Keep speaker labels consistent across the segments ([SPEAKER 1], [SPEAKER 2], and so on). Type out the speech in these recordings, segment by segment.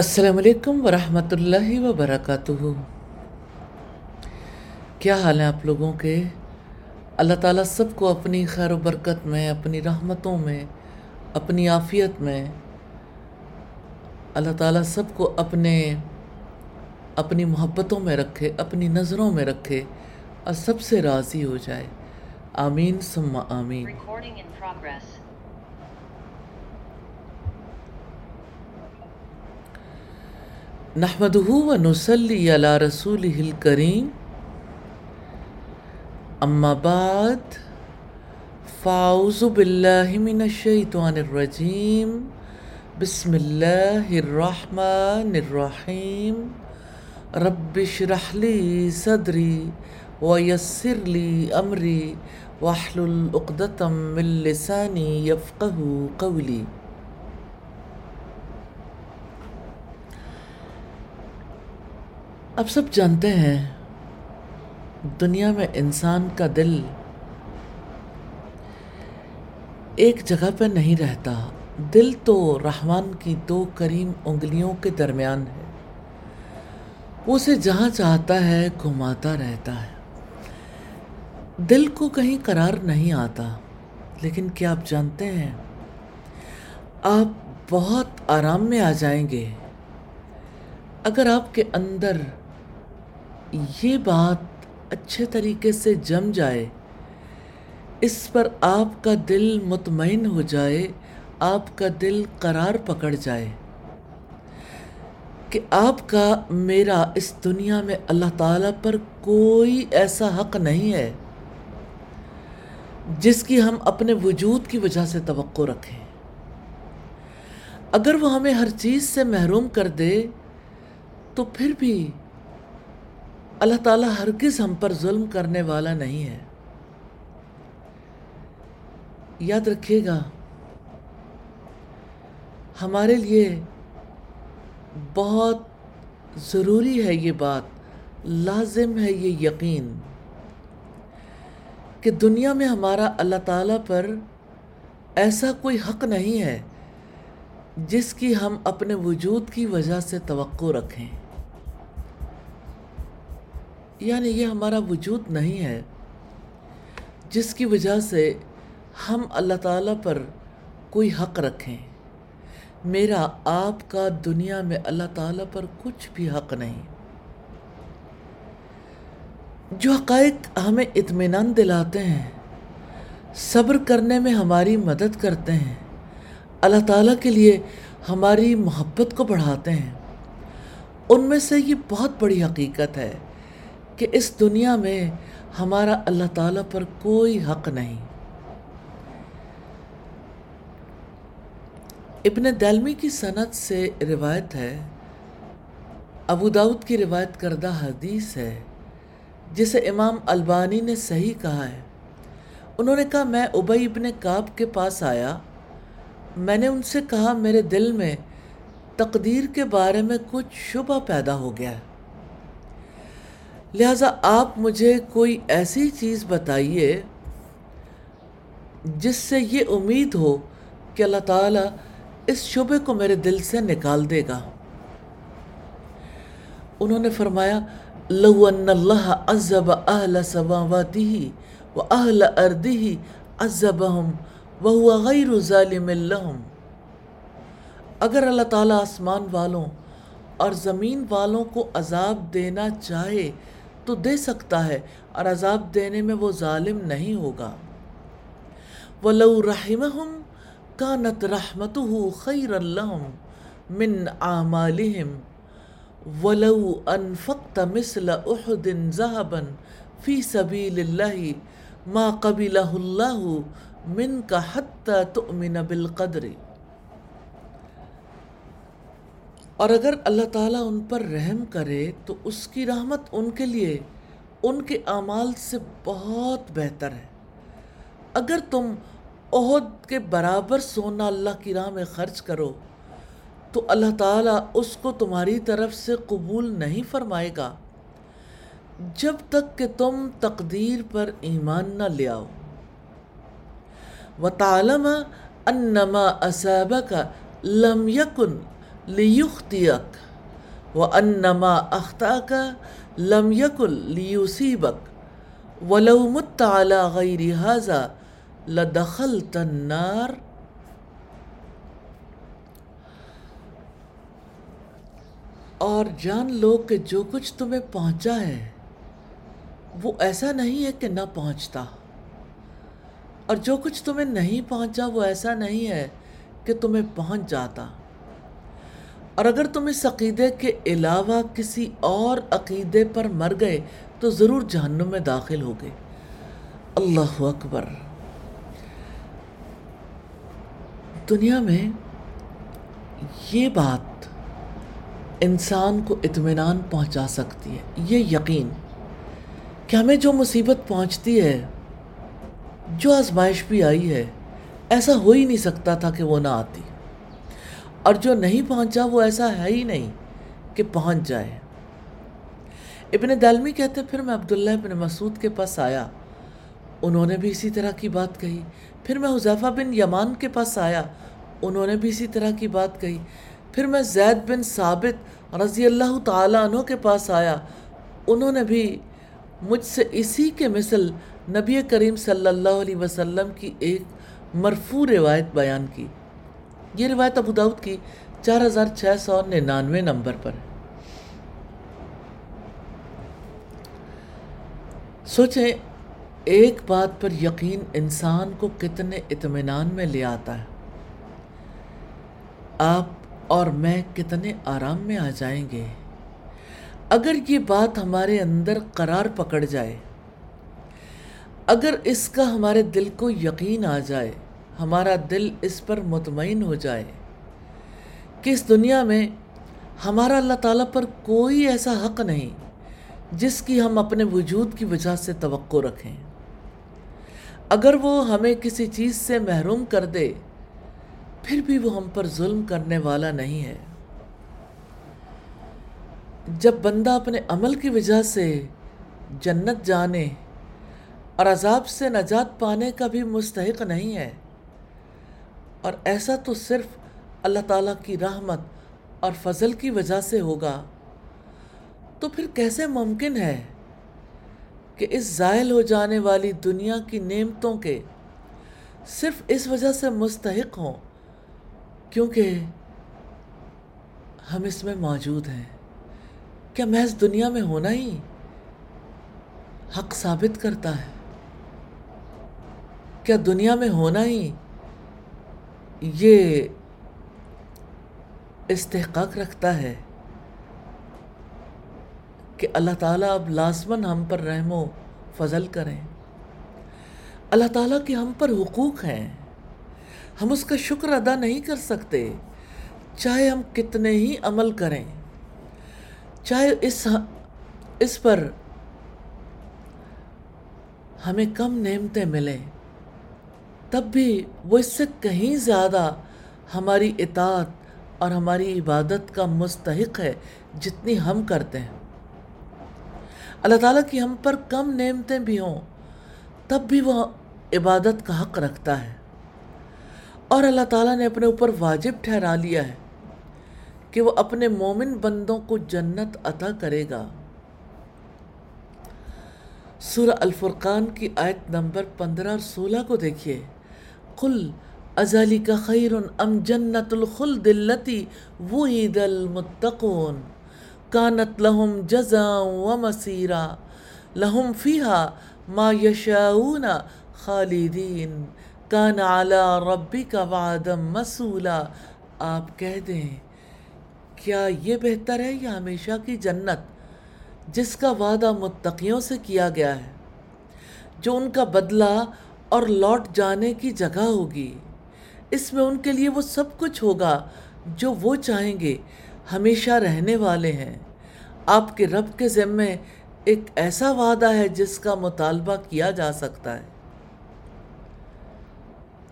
[SPEAKER 1] السلام علیکم ورحمۃ اللہ وبرکاتہ کیا حال ہیں آپ لوگوں کے؟ اللہ تعالیٰ سب کو اپنی خیر و برکت میں، اپنی رحمتوں میں، اپنی عافیت میں۔ اللہ تعالیٰ سب کو اپنے، اپنی محبتوں میں رکھے، اپنی نظروں میں رکھے اور سب سے راضی ہو جائے۔ آمین، ثم آمین۔ نحمده ونصلي على رسوله الكريم. أما بعد فأعوذ بالله من الشيطان الرجيم. بسم الله الرحمن الرحيم. رب اشرح لي صدري ويسر لي أمري واحلل عقدة من لساني يفقه قولي. اب سب جانتے ہیں۔ دنیا میں انسان کا دل ایک جگہ پہ نہیں رہتا۔ دل تو رحمان کی دو کریم انگلیوں کے درمیان ہے۔ وہ اسے جہاں چاہتا ہے، گھماتا رہتا ہے۔ دل کو کہیں قرار نہیں آتا۔ لیکن کیا آپ جانتے ہیں؟ آپ بہت آرام میں آ جائیں گے۔ اگر آپ کے اندر یہ بات اچھے طریقے سے جم جائے، اس پر آپ کا دل مطمئن ہو جائے، آپ کا دل قرار پکڑ جائے کہ آپ کا میرا اس دنیا میں اللہ تعالیٰ پر کوئی ایسا حق نہیں ہے جس کی ہم اپنے وجود کی وجہ سے توقع رکھیں۔ اگر وہ ہمیں ہر چیز سے محروم کر دے، تو پھر بھی اللہ تعالیٰ ہرگز ہم پر ظلم کرنے والا نہیں ہے۔ یاد رکھیے گا، ہمارے لیے بہت ضروری ہے یہ بات، لازم ہے یہ یقین کہ دنیا میں ہمارا اللہ تعالیٰ پر ایسا کوئی حق نہیں ہے جس کی ہم اپنے وجود کی وجہ سے توقع رکھیں۔ یعنی یہ ہمارا وجود نہیں ہے، جس کی وجہ سے ہم اللہ تعالیٰ پر کوئی حق رکھیں۔ میرا آپ کا دنیا میں اللہ تعالیٰ پر کچھ بھی حق نہیں۔ جو حقائق ہمیں اطمینان دلاتے ہیں، صبر کرنے میں ہماری مدد کرتے ہیں، اللہ تعالیٰ کے لیے ہماری محبت کو بڑھاتے ہیں۔ ان میں سے یہ بہت بڑی حقیقت ہے۔ کہ اس دنیا میں ہمارا اللہ تعالیٰ پر کوئی حق نہیں۔ ابن دلمی کی صنعت سے روایت ہے، ابو داود کی روایت کردہ حدیث ہے، جسے امام البانی نے صحیح کہا ہے۔ انہوں نے کہا، میں ابئی ابن کعب کے پاس آیا، میں نے ان سے کہا، میرے دل میں تقدیر کے بارے میں کچھ شبہ پیدا ہو گیا۔ ہے لہٰذا آپ مجھے کوئی ایسی چیز بتائیے جس سے یہ امید ہو کہ اللہ تعالیٰ اس شبے کو میرے دل سے نکال دے گا۔ انہوں نے فرمایا، لو ان اللہ عذب اہل سماواتی و اہل اردی عذبہم وہو غیر ظالم لہم اگر اللہ تعالیٰ آسمان والوں اور زمین والوں کو عذاب دینا چاہے تو دے سکتا ہے اور عذاب دینے میں وہ ظالم نہیں ہوگا۔ وَلَوْ رَحِمَهُمْ كَانَتْ رَحْمَتُهُ خَيْرًا لَهُمْ مِنْ عَامَالِهِمْ وَلَوْ أَنفَقْتَ مِثْلَ أُحُدٍ ذَهَبًا فِي سَبِيلِ اللَّهِ مَا قَبِلَهُ اللَّهُ مِنْكَ حَتَّى تُؤْمِنَ بِالْقَدْرِ۔ اور اگر اللہ تعالیٰ ان پر رحم کرے تو اس کی رحمت ان کے لیے، ان کے اعمال سے بہت بہتر ہے۔ اگر تم عہد کے برابر سونا اللہ کی راہ میں خرچ کرو، تو اللہ تعالیٰ اس کو تمہاری طرف سے قبول نہیں فرمائے گا۔ جب تک کہ تم تقدیر پر ایمان نہ لے آؤ۔ وَتَعْلَمَ أَنَّمَا أَسَابَكَ لَمْ يَكُنْ لیختیک و انما اختا کا لم یکل لیوسیبک ولو مت علی غیر حاضہ لدخلت النار اور جان لو کہ جو کچھ تمہیں پہنچا ہے، وہ ایسا نہیں ہے کہ نہ پہنچتا۔ اور جو کچھ تمہیں نہیں پہنچا، وہ ایسا نہیں ہے کہ تمہیں پہنچ جاتا۔ اور اگر تم اس عقیدے کے علاوہ کسی اور عقیدے پر مر گئے تو ضرور جہنم میں داخل ہو گئے اللہ اکبر۔ دنیا میں یہ بات انسان کو اطمینان پہنچا سکتی ہے، یہ یقین کہ ہمیں جو مصیبت پہنچتی ہے، جو آزمائش بھی آئی ہے، ایسا ہو ہی نہیں سکتا تھا کہ وہ نہ آتی۔ اور جو نہیں پہنچا وہ ایسا ہے ہی نہیں کہ پہنچ جائے۔ ابن دالمی کہتے پھر میں عبداللہ ابن مسعود کے پاس آیا۔ انہوں نے بھی اسی طرح کی بات کہی۔ پھر میں حضیفہ بن یمان کے پاس آیا۔ انہوں نے بھی اسی طرح کی بات کہی۔ پھر میں زید بن ثابت رضی اللہ تعالیٰ عنہ کے پاس آیا۔ انہوں نے بھی مجھ سے اسی کے مثل نبی کریم صلی اللہ علیہ وسلم کی ایک مرفوع روایت بیان کی۔ یہ روایت ابو داود کی چار ہزار چھ سو ننانوے نمبر پر سوچیں ایک بات پر یقین انسان کو کتنے اطمینان میں لے آتا ہے۔ آپ اور میں کتنے آرام میں آ جائیں گے۔ اگر یہ بات ہمارے اندر قرار پکڑ جائے، اگر اس کا ہمارے دل کو یقین آ جائے ہمارا دل اس پر مطمئن ہو جائے۔ کہ اس دنیا میں ہمارا اللہ تعالیٰ پر کوئی ایسا حق نہیں جس کی ہم اپنے وجود کی وجہ سے توقع رکھیں۔ اگر وہ ہمیں کسی چیز سے محروم کر دے، پھر بھی وہ ہم پر ظلم کرنے والا نہیں ہے۔ جب بندہ اپنے عمل کی وجہ سے جنت جانے اور عذاب سے نجات پانے کا بھی مستحق نہیں ہے اور ایسا تو صرف اللہ تعالیٰ کی رحمت اور فضل کی وجہ سے ہوگا۔ تو پھر کیسے ممکن ہے کہ اس زائل ہو جانے والی دنیا کی نعمتوں کے صرف اس وجہ سے مستحق ہوں کیونکہ ہم اس میں موجود ہیں؟ کیا محض دنیا میں ہونا ہی حق ثابت کرتا ہے؟ کیا دنیا میں ہونا ہی یہ استحقاق رکھتا ہے کہ اللہ تعالیٰ اب لازمن ہم پر رحم و فضل کریں۔ اللہ تعالیٰ کے ہم پر حقوق ہیں۔ ہم اس کا شکر ادا نہیں کر سکتے، چاہے ہم کتنے ہی عمل کریں۔ چاہے اس اس پر ہمیں کم نعمتیں ملیں۔ تب بھی وہ اس سے کہیں زیادہ ہماری اطاعت اور ہماری عبادت کا مستحق ہے جتنی ہم کرتے ہیں۔ اللہ تعالیٰ کی ہم پر کم نعمتیں بھی ہوں، تب بھی وہ عبادت کا حق رکھتا ہے۔ اور اللہ تعالیٰ نے اپنے اوپر واجب ٹھہرا لیا ہے کہ وہ اپنے مومن بندوں کو جنت عطا کرے گا۔ سورہ الفرقان کی آیت نمبر پندرہ اور سولہ کو دیکھیے۔ قل ازالی کا خیر ام جنت الخلد اللتی وعید المتقون، کانت لہم جزا و مسیرا، لہم فیہا ما یشاؤون خالدین، کان علی ربی کا وعدم مسولہ آپ کہہ دیں، کیا یہ بہتر ہے یا ہمیشہ کی جنت جس کا وعدہ متقیوں سے کیا گیا ہے؟ جو ان کا بدلہ اور لوٹ جانے کی جگہ ہوگی۔ اس میں ان کے لیے وہ سب کچھ ہوگا جو وہ چاہیں گے، ہمیشہ رہنے والے ہیں۔ آپ کے رب کے ذمے ایک ایسا وعدہ ہے جس کا مطالبہ کیا جا سکتا ہے۔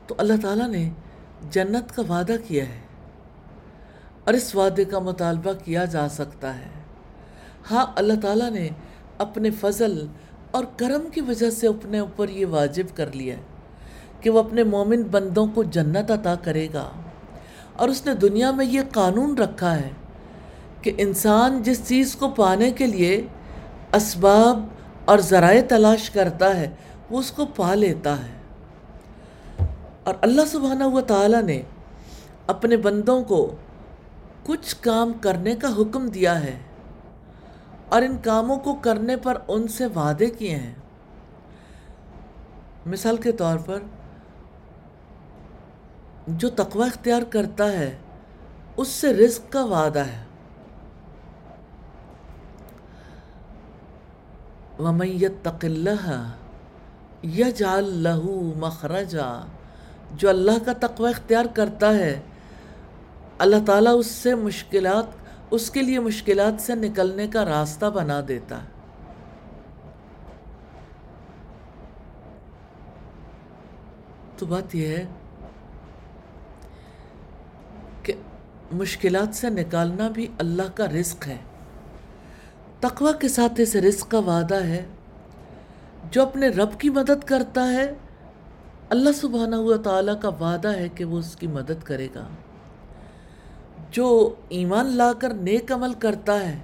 [SPEAKER 1] تو اللہ تعالیٰ نے جنت کا وعدہ کیا ہے اور اس وعدے کا مطالبہ کیا جا سکتا ہے۔ ہاں اللہ تعالیٰ نے اپنے فضل اور کرم کی وجہ سے اپنے اوپر یہ واجب کر لیا ہے کہ وہ اپنے مومن بندوں کو جنت عطا کرے گا۔ اور اس نے دنیا میں یہ قانون رکھا ہے کہ انسان جس چیز کو پانے کے لیے اسباب اور ذرائع تلاش کرتا ہے، وہ اس کو پا لیتا ہے۔ اور اللہ سبحانہ و تعالیٰ نے اپنے بندوں کو کچھ کام کرنے کا حکم دیا ہے۔ اور ان کاموں کو کرنے پر ان سے وعدے کیے ہیں۔ مثال کے طور پر، جو تقوی اختیار کرتا ہے، اس سے رزق کا وعدہ ہے۔ وَمَن يَتَّقِ اللَّهَ يَجْعَل لَّهُ مَخْرَجًا۔ جو اللہ کا تقوی اختیار کرتا ہے، اللہ تعالیٰ اس سے مشکلات اس کے لیے مشکلات سے نکلنے کا راستہ بنا دیتا۔ ہے تو بات یہ ہے کہ مشکلات سے نکالنا بھی اللہ کا رزق ہے۔ تقوی کے ساتھ اس رزق کا وعدہ ہے۔ جو اپنے رب کی مدد کرتا ہے، اللہ سبحانہ ہوا تعالیٰ کا وعدہ ہے کہ وہ اس کی مدد کرے گا۔ جو ایمان لا کر نیک عمل کرتا ہے،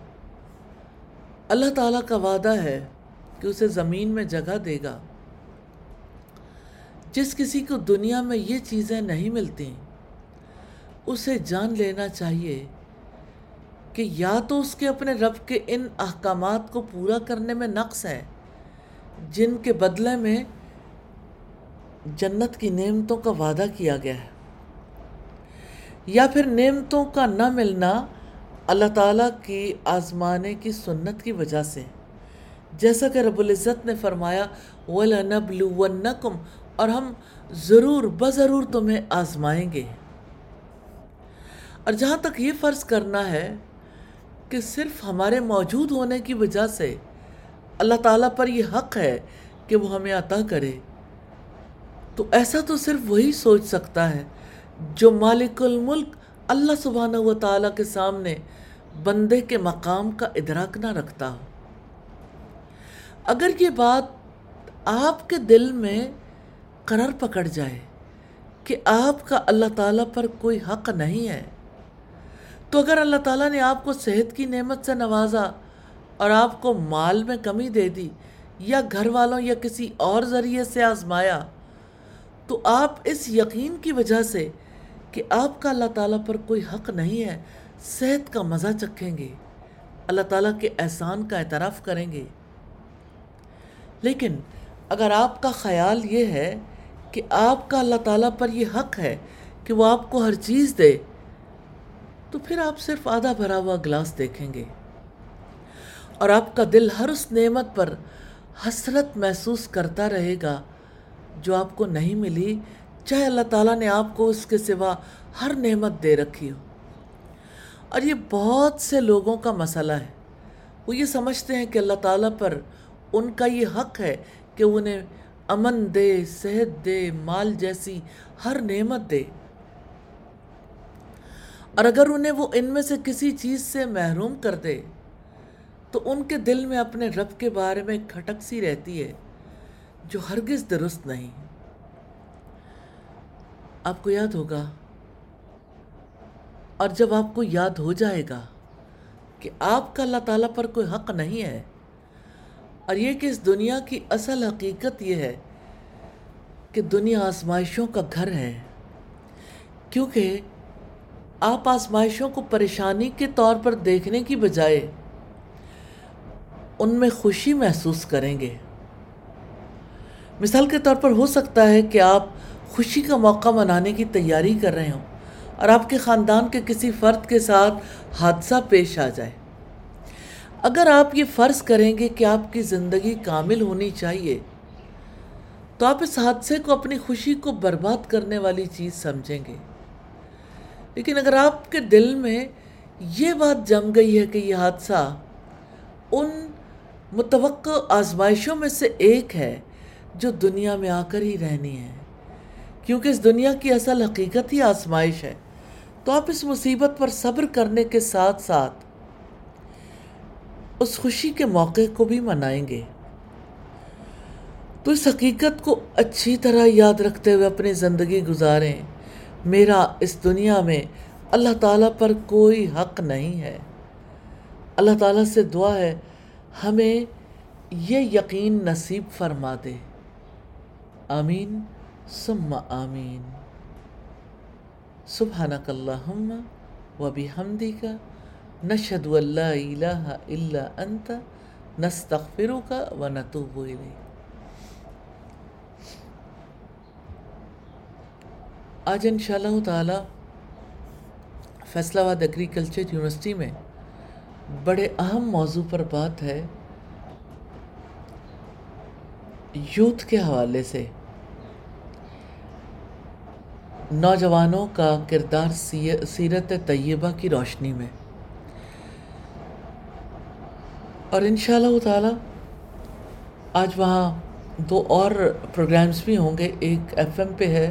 [SPEAKER 1] اللہ تعالیٰ کا وعدہ ہے کہ اسے زمین میں جگہ دے گا۔ جس کسی کو دنیا میں یہ چیزیں نہیں ملتی اسے جان لینا چاہیے کہ یا تو اس کے اپنے رب کے ان احکامات کو پورا کرنے میں نقص ہے، جن کے بدلے میں جنت کی نعمتوں کا وعدہ کیا گیا ہے۔ یا پھر نعمتوں کا نہ ملنا اللہ تعالیٰ کی آزمانے کی سنت کی وجہ سے۔ جیسا کہ رب العزت نے فرمایا، وَلَنَبْلُوَنَّكُمْ، اور ہم ضرور بضرور تمہیں آزمائیں گے۔ اور جہاں تک یہ فرض کرنا ہے کہ صرف ہمارے موجود ہونے کی وجہ سے اللہ تعالیٰ پر یہ حق ہے کہ وہ ہمیں عطا کرے، تو ایسا تو صرف وہی سوچ سکتا ہے جو مالک الملک اللہ سبحانہ و تعالیٰ کے سامنے بندے کے مقام کا ادراک نہ رکھتا ہو۔ اگر یہ بات آپ کے دل میں قرار پکڑ جائے کہ آپ کا اللہ تعالیٰ پر کوئی حق نہیں ہے، تو اگر اللہ تعالیٰ نے آپ کو صحت کی نعمت سے نوازا اور آپ کو مال میں کمی دے دی یا گھر والوں یا کسی اور ذریعے سے آزمایا، تو آپ اس یقین کی وجہ سے کہ آپ کا اللہ تعالیٰ پر کوئی حق نہیں ہے، صحت کا مزہ چکھیں گے۔ اللہ تعالیٰ کے احسان کا اعتراف کریں گے۔ لیکن اگر آپ کا خیال یہ ہے کہ آپ کا اللہ تعالیٰ پر یہ حق ہے کہ وہ آپ کو ہر چیز دے، تو پھر آپ صرف آدھا بھرا ہوا گلاس دیکھیں گے۔ اور آپ کا دل ہر اس نعمت پر حسرت محسوس کرتا رہے گا جو آپ کو نہیں ملی چاہے اللہ تعالیٰ نے آپ کو اس کے سوا ہر نعمت دے رکھی ہو۔ اور یہ بہت سے لوگوں کا مسئلہ ہے۔ وہ یہ سمجھتے ہیں کہ اللہ تعالیٰ پر ان کا یہ حق ہے کہ انہیں امن دے، صحت دے، مال جیسی ہر نعمت دے۔ اور اگر انہیں وہ ان میں سے کسی چیز سے محروم کر دے، تو ان کے دل میں اپنے رب کے بارے میں کھٹک سی رہتی ہے جو ہرگز درست نہیں۔ آپ کو یاد ہوگا۔ اور جب آپ کو یاد ہو جائے گا کہ آپ کا اللہ تعالیٰ پر کوئی حق نہیں ہے، اور یہ کہ اس دنیا کی اصل حقیقت یہ ہے کہ دنیا آزمائشوں کا گھر ہے۔ کیونکہ آپ آزمائشوں کو پریشانی کے طور پر دیکھنے کی بجائے ان میں خوشی محسوس کریں گے۔ مثال کے طور پر ہو سکتا ہے کہ آپ خوشی کا موقع منانے کی تیاری کر رہے ہوں اور آپ کے خاندان کے کسی فرد کے ساتھ حادثہ پیش آ جائے۔ اگر آپ یہ فرض کریں گے کہ آپ کی زندگی کامل ہونی چاہیے، تو آپ اس حادثے کو اپنی خوشی کو برباد کرنے والی چیز سمجھیں گے۔ لیکن اگر آپ کے دل میں یہ بات جم گئی ہے کہ یہ حادثہ ان متوقع آزمائشوں میں سے ایک ہے جو دنیا میں آ کر ہی رہنی ہے کیونکہ اس دنیا کی اصل حقیقت ہی آزمائش ہے۔ تو آپ اس مصیبت پر صبر کرنے کے ساتھ ساتھ اس خوشی کے موقع کو بھی منائیں گے۔ تو اس حقیقت کو اچھی طرح یاد رکھتے ہوئے اپنی زندگی گزاریں۔ میرا اس دنیا میں اللہ تعالیٰ پر کوئی حق نہیں ہے۔ اللہ تعالیٰ سے دعا ہے، ہمیں یہ یقین نصیب فرما دے۔ آمین۔ ثم آمین۔ سبحانک اللہم و بحمدک، نشہد ان الہ الا انت، نستغفرک و نتوب الیک۔ آج انشاءاللہ تعالی فیصلہ آباد ایگریکلچر یونیورسٹی میں بڑے اہم موضوع پر بات ہے، یوتھ کے حوالے سے۔ نوجوانوں کا کردار سیرت طیبہ کی روشنی میں۔ اور انشاءاللہ تعالی آج وہاں دو اور پروگرامز بھی ہوں گے۔ ایک ایف ایم پہ ہے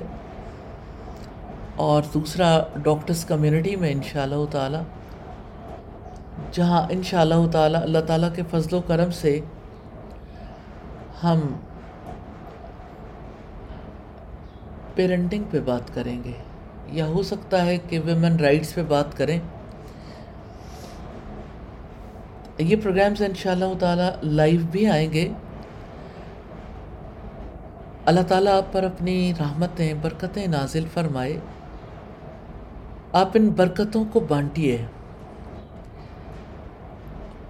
[SPEAKER 1] اور دوسرا ڈاکٹرز کمیونٹی میں انشاءاللہ تعالی، جہاں انشاءاللہ تعالی اللہ تعالیٰ کے فضل و کرم سے ہم پیرنٹنگ پہ بات کریں گے۔ یا ہو سکتا ہے کہ ویمن رائٹس پہ بات کریں۔ یہ پروگرامز انشاءاللہ تعالی لائیو بھی آئیں گے۔ اللہ تعالیٰ آپ پر اپنی رحمتیں، برکتیں نازل فرمائے۔ آپ ان برکتوں کو بانٹیے۔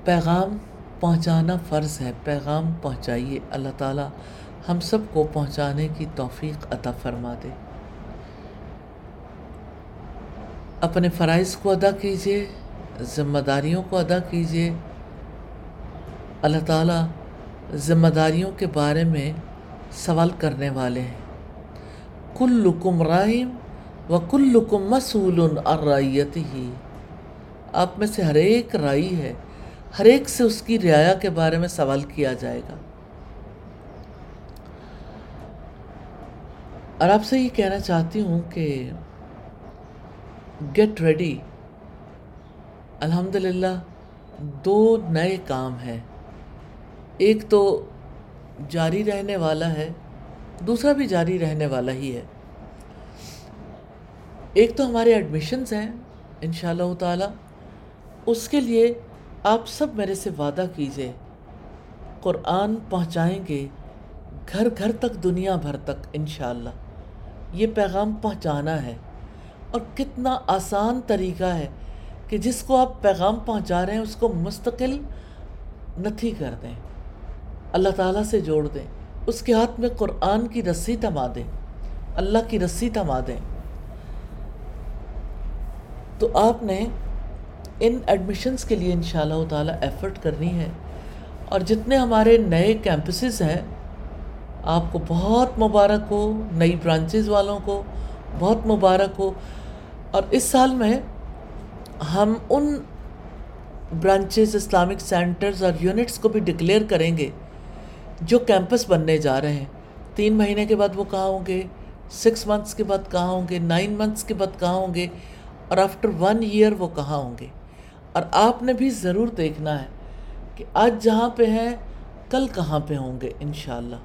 [SPEAKER 1] پیغام پہنچانا فرض ہے، پیغام پہنچائیے۔ اللہ تعالیٰ ہم سب کو پہنچانے کی توفیق عطا فرما دے۔ اپنے فرائض کو ادا کیجیے ذمہ داریوں کو ادا کیجیے اللہ تعالیٰ ذمہ داریوں کے بارے میں سوال کرنے والے ہیں۔ کلکم رائم و کلکم مسول الرائیت ہی آپ میں سے ہر ایک رائی ہے، ہر ایک سے اس کی رعایا کے بارے میں سوال کیا جائے گا۔ اور آپ سے یہ کہنا چاہتی ہوں کہ گیٹ ریڈی الحمدللہ، دو نئے کام ہیں۔ ایک تو جاری رہنے والا ہے، دوسرا بھی جاری رہنے والا ہی ہے۔ ایک تو ہمارے ایڈمیشنز ہیں، انشاءاللہ تعالی، اس کے لیے آپ سب میرے سے وعدہ کیجیے۔ قرآن پہنچائیں گے، گھر گھر تک، دنیا بھر تک، انشاءاللہ۔ یہ پیغام پہنچانا ہے۔ اور کتنا آسان طریقہ ہے کہ جس کو آپ پیغام پہنچا رہے ہیں، اس کو مستقل نتھی کر دیں۔ اللہ تعالیٰ سے جوڑ دیں۔ اس کے ہاتھ میں قرآن کی رسی تھما دیں۔ اللہ کی رسی تھما دیں۔ تو آپ نے ان ایڈمیشنز کے لیے انشاءاللہ تعالی ایفرٹ کرنی ہے۔ اور جتنے ہمارے نئے کیمپسز ہیں آپ کو بہت مبارک ہو، نئی برانچز والوں کو بہت مبارک ہو۔ اور اس سال میں ہم ان برانچز، اسلامک سینٹرز اور یونٹس کو بھی ڈکلیئر کریں گے جو کیمپس بننے جا رہے ہیں۔ تین مہینے کے بعد وہ کہاں ہوں گے؟ سکس منتھس کے بعد کہاں ہوں گے؟ نائن منتھس کے بعد کہاں ہوں گے؟ اور آفٹر ون ایئر وہ کہاں ہوں گے؟ اور آپ نے بھی ضرور دیکھنا ہے کہ آج جہاں پہ ہیں، کل کہاں پہ ہوں گے انشاءاللہ۔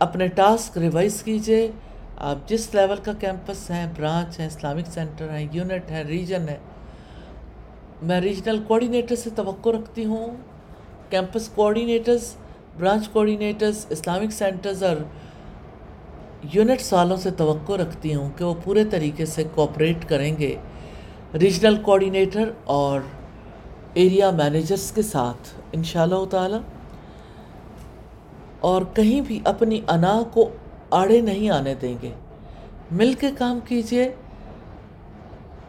[SPEAKER 1] اپنے ٹاسک ریوائز کیجیے۔ آپ جس لیول کا کیمپس ہیں، برانچ ہیں، اسلامک سینٹر ہیں، یونٹ ہیں، ریجن ہے میں ریجنل کوارڈینیٹر سے توقع رکھتی ہوں۔ Campus coordinators branch coordinators Islamic centres اور یونٹ والوں سے توقع رکھتی ہوں کہ وہ پورے طریقے سے کوپریٹ کریں گے۔ ریجنل کوارڈینیٹر اور ایریا مینیجرز کے ساتھ، انشاءاللہ تعالی۔ اور کہیں بھی اپنی انا کو آڑے نہیں آنے دیں گے۔ مل کے کام کیجیے۔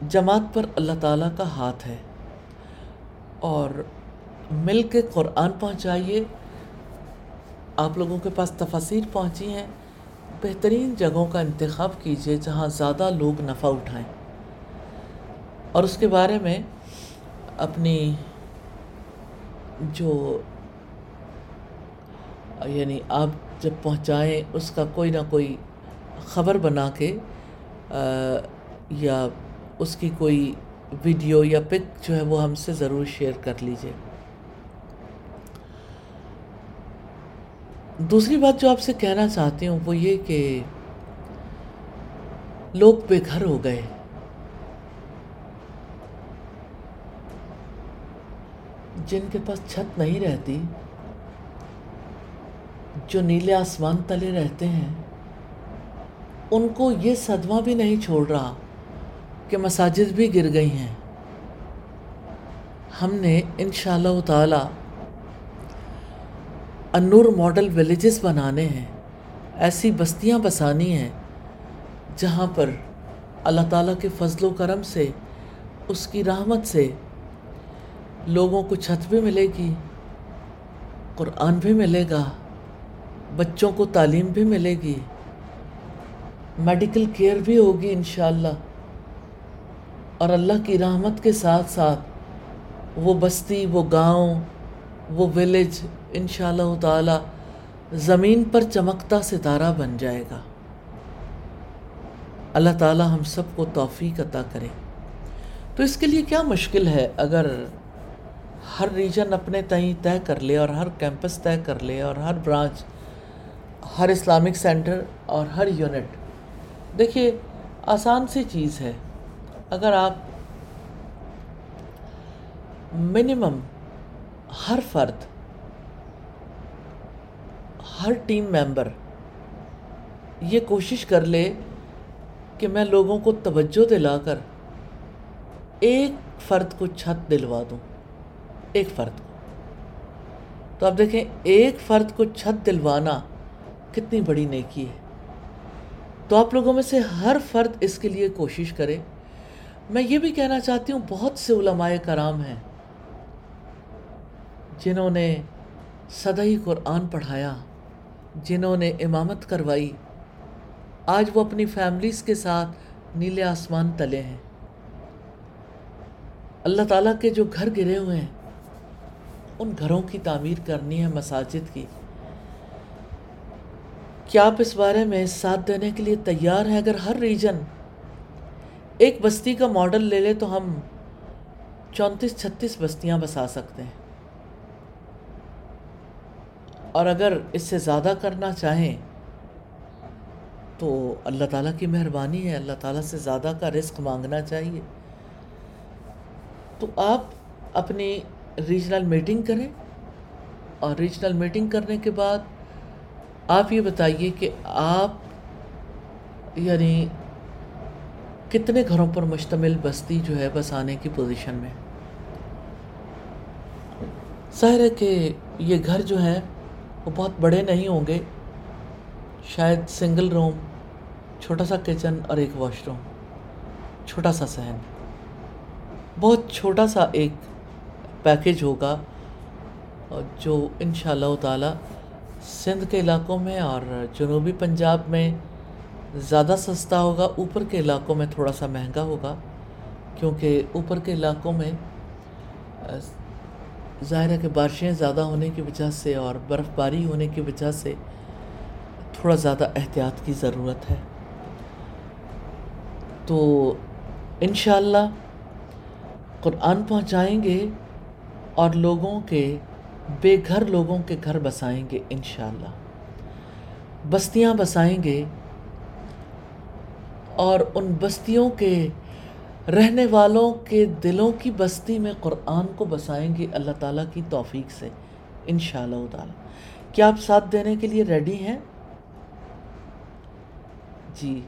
[SPEAKER 1] جماعت پر اللہ تعالیٰ کا ہاتھ ہے۔ اور مل کے قرآن پہنچائیے۔ آپ لوگوں کے پاس تفاصیر پہنچی ہیں۔ بہترین جگہوں کا انتخاب کیجیے جہاں زیادہ لوگ نفع اٹھائیں۔ اور اس کے بارے میں اپنی جو یعنی آپ جب پہنچائیں اس کا کوئی نہ کوئی خبر بنا کے یا اس کی کوئی ویڈیو یا پک جو ہے وہ ہم سے ضرور شیئر کر لیجیے۔ دوسری بات جو آپ سے کہنا چاہتی ہوں وہ یہ کہ لوگ بے گھر ہو گئے۔ جن کے پاس چھت نہیں رہتی جو نیلے آسمان تلے رہتے ہیں، ان کو یہ صدمہ بھی نہیں چھوڑ رہا کہ مساجد بھی گر گئی ہیں۔ ہم نے انشاءاللہ تعالی انور ماڈل ولیجز بنانے ہیں، ایسی بستیاں بسانی ہیں جہاں پر اللہ تعالیٰ کے فضل و کرم سے، اس کی رحمت سے لوگوں کو چھت بھی ملے گی، قرآن بھی ملے گا۔ بچوں کو تعلیم بھی ملے گی۔ میڈیکل کیئر بھی ہوگی انشاءاللہ۔ اور اللہ کی رحمت کے ساتھ ساتھ وہ بستی، وہ گاؤں، وہ ولیج انشاءاللہ تعالی زمین پر چمکتا ستارہ بن جائے گا۔ اللہ تعالی ہم سب کو توفیق عطا کرے۔ تو اس کے لیے کیا مشکل ہے؟ اگر ہر ریجن اپنے تئیں طے کر لے اور ہر کیمپس طے کر لے اور ہر برانچ ہر اسلامک سینٹر اور ہر یونٹ۔ دیکھیے، آسان سی چیز ہے۔ اگر آپ منیمم ہر فرد، ہر ٹیم ممبر یہ کوشش کر لے کہ میں لوگوں کو توجہ دلا کر ایک فرد کو چھت دلوا دوں۔ ایک فرد کو۔ تو آپ دیکھیں، ایک فرد کو چھت دلوانا کتنی بڑی نیکی ہے۔ تو آپ لوگوں میں سے ہر فرد اس کے لیے کوشش کرے۔ میں یہ بھی کہنا چاہتی ہوں، بہت سے علماء کرام ہیں جنہوں نے صدہی قرآن پڑھایا، جنہوں نے امامت کروائی۔ آج وہ اپنی فیملیز کے ساتھ نیلے آسمان تلے ہیں۔ اللہ تعالیٰ کے جو گھر گرے ہوئے ہیں، ان گھروں کی تعمیر کرنی ہے، مساجد کی۔ کیا آپ اس بارے میں ساتھ دینے کے لیے تیار ہیں؟ اگر ہر ریجن ایک بستی کا ماڈل لے لے تو ہم چونتیس چھتیس بستیاں بسا سکتے ہیں۔ اور اگر اس سے زیادہ کرنا چاہیں تو اللہ تعالیٰ کی مہربانی ہے، اللہ تعالیٰ سے زیادہ کا رزق مانگنا چاہیے۔ تو آپ اپنی ریجنل میٹنگ کریں اور ریجنل میٹنگ کرنے کے بعد آپ یہ بتائیے کہ آپ یعنی کتنے گھروں پر مشتمل بستی جو ہے بسانے کی پوزیشن میں؟ ظاہر ہے کہ یہ گھر جو ہیں وہ بہت بڑے نہیں ہوں گے، شاید سنگل روم چھوٹا سا کچن اور ایک واش روم چھوٹا سا سہن بہت چھوٹا سا ایک پیکج ہوگا جو ان شاء اللہ تعالیٰ سندھ کے علاقوں میں اور جنوبی پنجاب میں زیادہ سستا ہوگا، اوپر کے علاقوں میں تھوڑا سا مہنگا ہوگا، کیونکہ اوپر کے علاقوں میں ظاہر ہے کہ بارشیں زیادہ ہونے کی وجہ سے اور برف باری ہونے کی وجہ سے تھوڑا زیادہ احتیاط کی ضرورت ہے۔ تو انشاءاللہ قرآن پہنچائیں گے اور لوگوں کے بے گھر لوگوں کے گھر بسائیں گے انشاءاللہ۔ بستیاں بسائیں گے اور ان بستیوں کے رہنے والوں کے دلوں کی بستی میں قرآن کو بسائیں گے اللہ تعالیٰ کی توفیق سے، انشاءاللہ تعالیٰ۔ کیا آپ ساتھ دینے کے لیے ریڈی ہیں؟ جی۔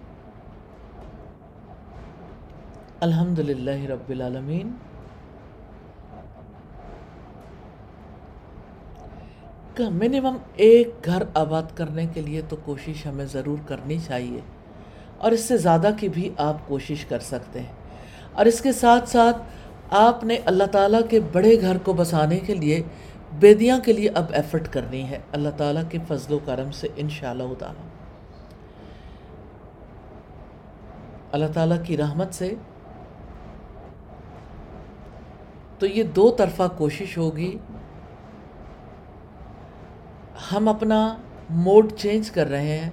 [SPEAKER 1] الحمد للہ رب العالمین۔ کا منیمم ایک گھر آباد کرنے کے لیے تو کوشش ہمیں ضرور کرنی چاہیے۔ اور اس سے زیادہ کی بھی آپ کوشش کر سکتے ہیں۔ اور اس کے ساتھ ساتھ آپ نے اللہ تعالیٰ کے بڑے گھر کو بسانے کے لیے بیدیاں کے لیے اب ایفرٹ کرنی ہے۔ اللہ تعالیٰ کے فضل و کرم سے انشاءاللہ تعالیٰ۔ اللہ تعالیٰ کی رحمت سے تو یہ دو طرفہ کوشش ہوگی۔ ہم اپنا موڈ چینج کر رہے ہیں۔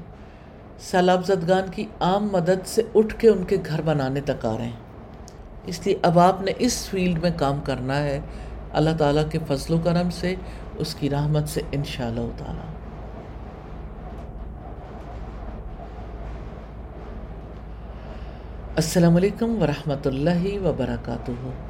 [SPEAKER 1] سیلاب زدگان کی عام مدد سے اٹھ کے ان کے گھر بنانے تک آ رہے ہیں۔ اس لیے اب آپ نے اس فیلڈ میں کام کرنا ہے۔ اللہ تعالیٰ کے فضل و کرم سے، اس کی رحمت سے انشاءاللہ تعالیٰ۔ السلام علیکم ورحمۃ اللہ وبرکاتہ۔